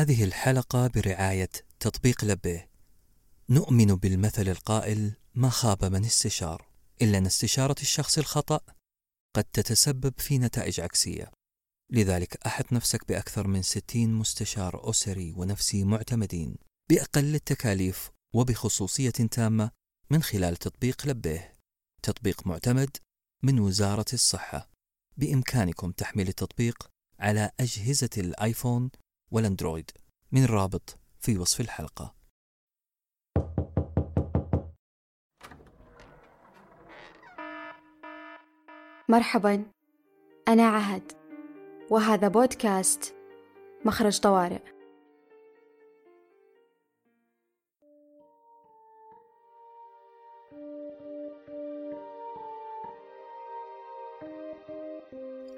هذه الحلقة برعاية تطبيق لبيه نؤمن بالمثل القائل ما خاب من استشار. إلا أن استشارة الشخص الخطأ قد تتسبب في نتائج عكسية. لذلك أحط نفسك بأكثر من 60 مستشار أسري ونفسي معتمدين بأقل التكاليف وبخصوصية تامة من خلال تطبيق لبيه تطبيق معتمد من وزارة الصحة. بإمكانكم تحميل التطبيق على أجهزة الآيفون والأندرويد من الرابط في وصف الحلقة. مرحبا. أنا عهد. وهذا بودكاست مخرج طوارئ.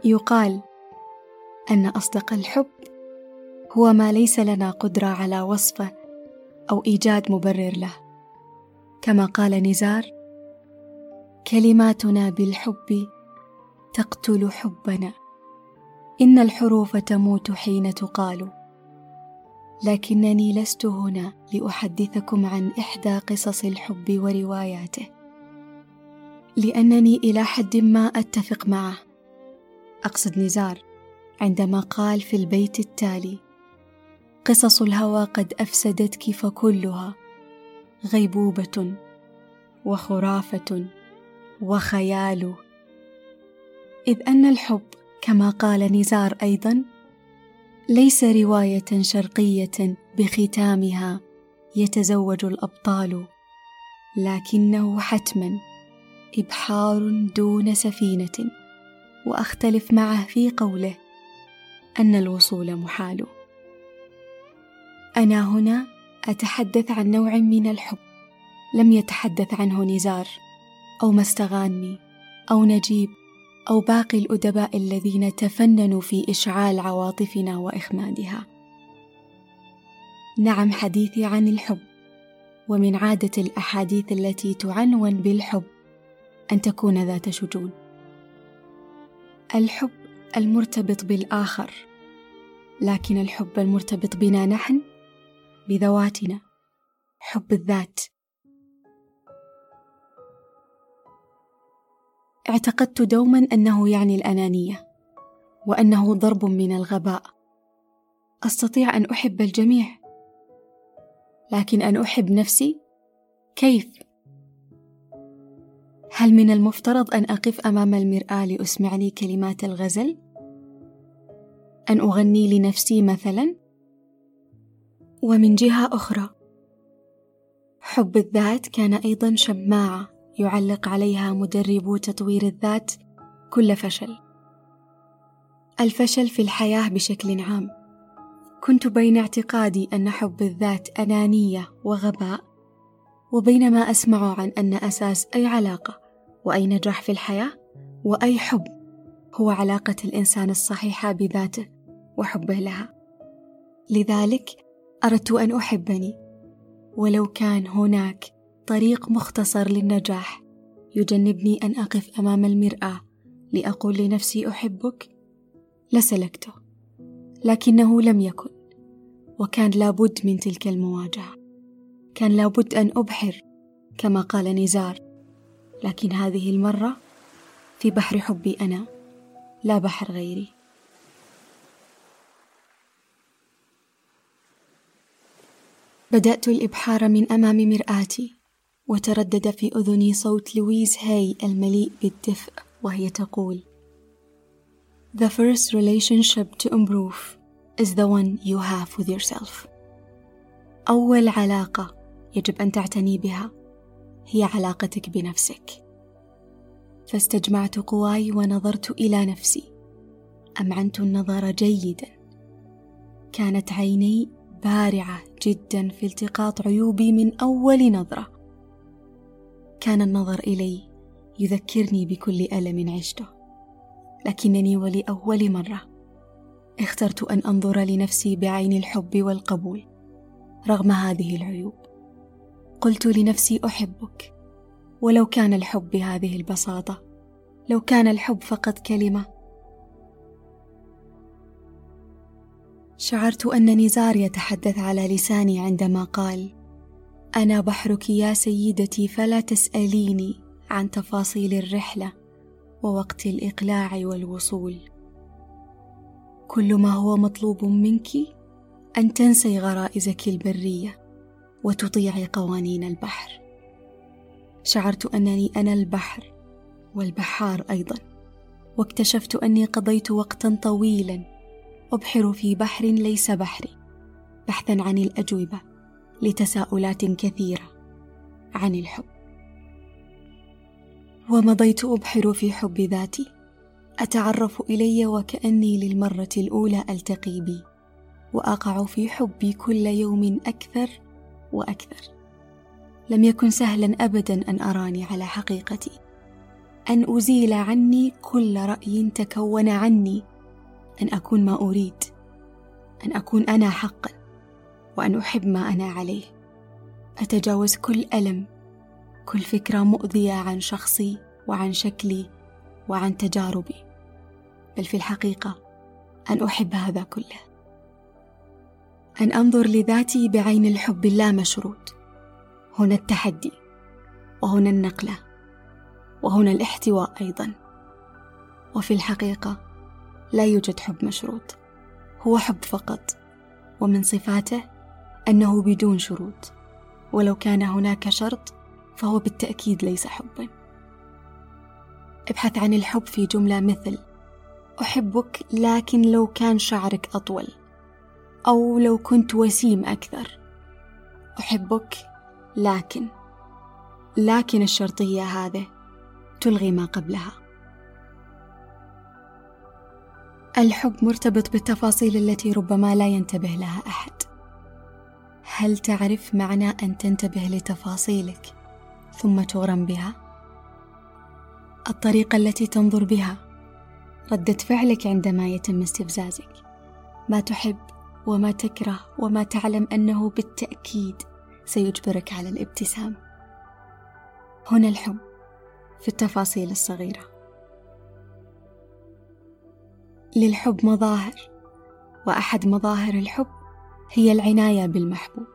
يقال أن أصدق الحب هو ما ليس لنا قدرة على وصفه أو إيجاد مبرر له. كما قال نزار كلماتنا بالحب تقتل حبنا. إن الحروف تموت حين تقال. لكنني لست هنا لأحدثكم عن إحدى قصص الحب ورواياته. لأنني إلى حد ما أتفق معه. أقصد نزار عندما قال في البيت التالي قصص الهوى قد أفسدتك فكلها غيبوبة وخرافة وخيال. إذ أن الحب كما قال نزار أيضا ليس رواية شرقية بختامها يتزوج الأبطال لكنه حتما إبحار دون سفينة. وأختلف معه في قوله أن الوصول محال. أنا هنا أتحدث عن نوع من الحب. لم يتحدث عنه نزار أو مستغاني أو نجيب أو باقي الأدباء الذين تفننوا في إشعال عواطفنا وإخمادها. نعم حديثي عن الحب ومن عادة الأحاديث التي تعنون بالحب أن تكون ذات شجون. الحب المرتبط بالآخر لكن الحب المرتبط بنا نحن؟ بذواتنا حب الذات. اعتقدت دوما أنه يعني الأنانية وأنه ضرب من الغباء. أستطيع أن أحب الجميع لكن أن أحب نفسي؟ كيف؟ هل من المفترض أن أقف أمام المرآة لأسمعني كلمات الغزل؟ أن أغني لنفسي مثلا؟ ومن جهة أخرى. حب الذات كان أيضا شماعة يعلق عليها مدربو تطوير الذات كل فشل. الفشل في الحياة بشكل عام. كنت بين اعتقادي أن حب الذات أنانية وغباء وبين ما أسمع عن أن أساس أي علاقة وأي نجاح في الحياة وأي حب هو علاقة الإنسان الصحيحة بذاته وحبه لها. لذلك أردت أن أحبني. ولو كان هناك طريق مختصر للنجاح يجنبني أن أقف أمام المرآة لأقول لنفسي أحبك؟ لسلكته. لكنه لم يكن وكان لابد من تلك المواجهة. كان لابد أن أبحر كما قال نزار. لكن هذه المرة في بحر حبي أنا لا بحر غيري. بدأت الإبحار من أمام مرآتي وتردد في أذني صوت لويز هاي المليء بالدفء وهي تقول The first relationship to improve is the one you have with yourself. أول علاقة يجب أن تعتني بها هي علاقتك بنفسك. فاستجمعت قواي ونظرت إلى نفسي. أمعنت النظر جيدا. كانت عيني بارعة جدا في التقاط عيوبي من أول نظرة. كان النظر إلي يذكرني بكل ألم عشته. لكنني ولأول مرة اخترت أن أنظر لنفسي بعين الحب والقبول رغم هذه العيوب. قلت لنفسي أحبك ولو كان الحب بهذه البساطة لو كان الحب فقط كلمة شعرت أن نزار يتحدث على لساني عندما قال أنا بحرك يا سيدتي فلا تسأليني عن تفاصيل الرحلة ووقت الإقلاع والوصول. كل ما هو مطلوب منك أن تنسي غرائزك البرية وتطيعي قوانين البحر. شعرت أنني أنا البحر والبحار أيضا واكتشفت أني قضيت وقتا طويلا أبحر في بحر ليس بحري بحثا عن الأجوبة لتساؤلات كثيرة عن الحب. ومضيت أبحر في حب ذاتي أتعرف إلي وكأني للمرة الأولى ألتقي بي وأقع في حبي كل يوم أكثر وأكثر. لم يكن سهلا أبدا أن أراني على حقيقتي أن أزيل عني كل رأي تكون عني أن أكون ما أريد أن أكون أنا حقا وأن أحب ما أنا عليه. أتجاوز كل ألم كل فكرة مؤذية عن شخصي وعن شكلي وعن تجاربي. بل في الحقيقة أن أحب هذا كله. أن أنظر لذاتي بعين الحب اللامشروط هنا التحدي وهنا النقلة وهنا الاحتواء أيضا. وفي الحقيقة لا يوجد حب مشروط هو حب فقط ومن صفاته أنه بدون شروط ولو كان هناك شرط فهو بالتأكيد ليس حبا. ابحث عن الحب في جملة مثل أحبك لكن لو كان شعرك أطول أو لو كنت وسيم أكثر. أحبك لكن لكن الشرطية هذه تلغي ما قبلها. الحب مرتبط بالتفاصيل التي ربما لا ينتبه لها أحد. هل تعرف معنى أن تنتبه لتفاصيلك ثم تغرم بها؟ الطريقة التي تنظر بها. ردة فعلك عندما يتم استفزازك. ما تحب وما تكره وما تعلم أنه بالتأكيد سيجبرك على الابتسام. هنا الحب في التفاصيل الصغيرة. للحب مظاهر وأحد مظاهر الحب هي العناية بالمحبوب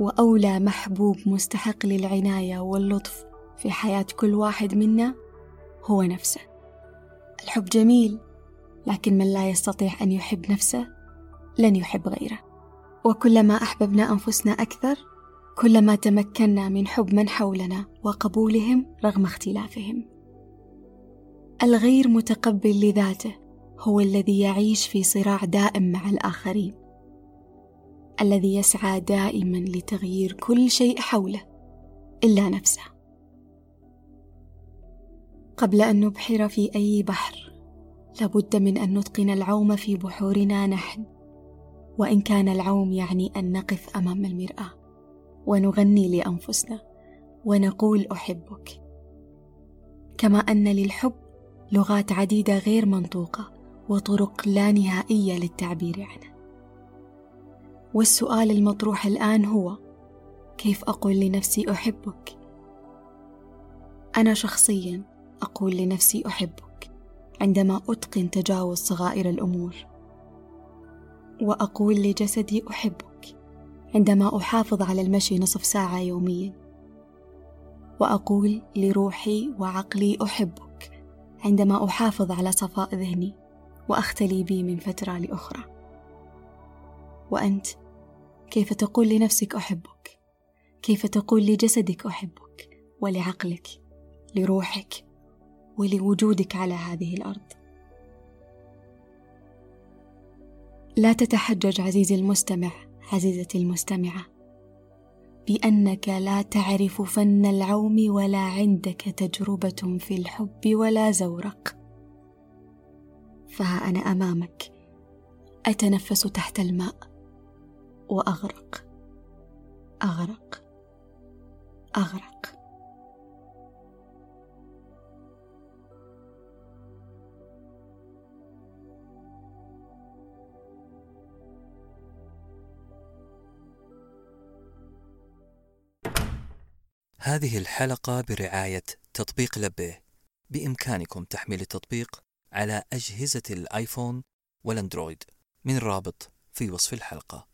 وأولى محبوب مستحق للعناية واللطف في حياة كل واحد منا هو نفسه. الحب جميل لكن من لا يستطيع أن يحب نفسه لن يحب غيره. وكلما أحببنا أنفسنا أكثر كلما تمكنا من حب من حولنا وقبولهم رغم اختلافهم. الغير متقبل لذاته هو الذي يعيش في صراع دائم مع الآخرين الذي يسعى دائما لتغيير كل شيء حوله إلا نفسه. قبل أن نبحر في أي بحر لابد من أن نتقن العوم في بحورنا نحن وإن كان العوم يعني أن نقف أمام المرآة ونغني لأنفسنا ونقول أحبك. كما أن للحب لغات عديدة غير منطوقة وطرق لا نهائية للتعبير عنه. والسؤال المطروح الآن هو كيف أقول لنفسي أحبك؟ أنا شخصيا أقول لنفسي أحبك عندما أتقن تجاوز صغائر الأمور. وأقول لجسدي أحبك عندما أحافظ على المشي نصف ساعة يوميا. وأقول لروحي وعقلي أحبك عندما أحافظ على صفاء ذهني. وأختلي بي من فترة لأخرى. وأنت كيف تقول لنفسك أحبك؟ كيف تقول لجسدك أحبك؟ ولعقلك لروحك ولوجودك على هذه الأرض؟ لا تتحجج عزيزي المستمع عزيزتي المستمعة بأنك لا تعرف فن العوم ولا عندك تجربة في الحب ولا زورق. فها أنا أمامك. أتنفس تحت الماء. وأغرق. أغرق. أغرق. هذه الحلقة برعاية تطبيق لبيه بإمكانكم تحميل التطبيق على أجهزة الآيفون والأندرويد. من رابط في وصف الحلقة.